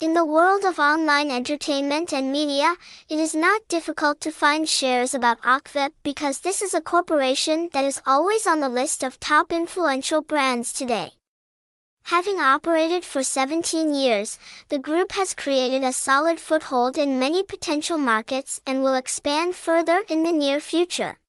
In the world of online entertainment and media, it is not difficult to find shares about OKVIP because this is a corporation that is always on the list of top influential brands today. Having operated for 17 years, the group has created a solid foothold in many potential markets and will expand further in the near future.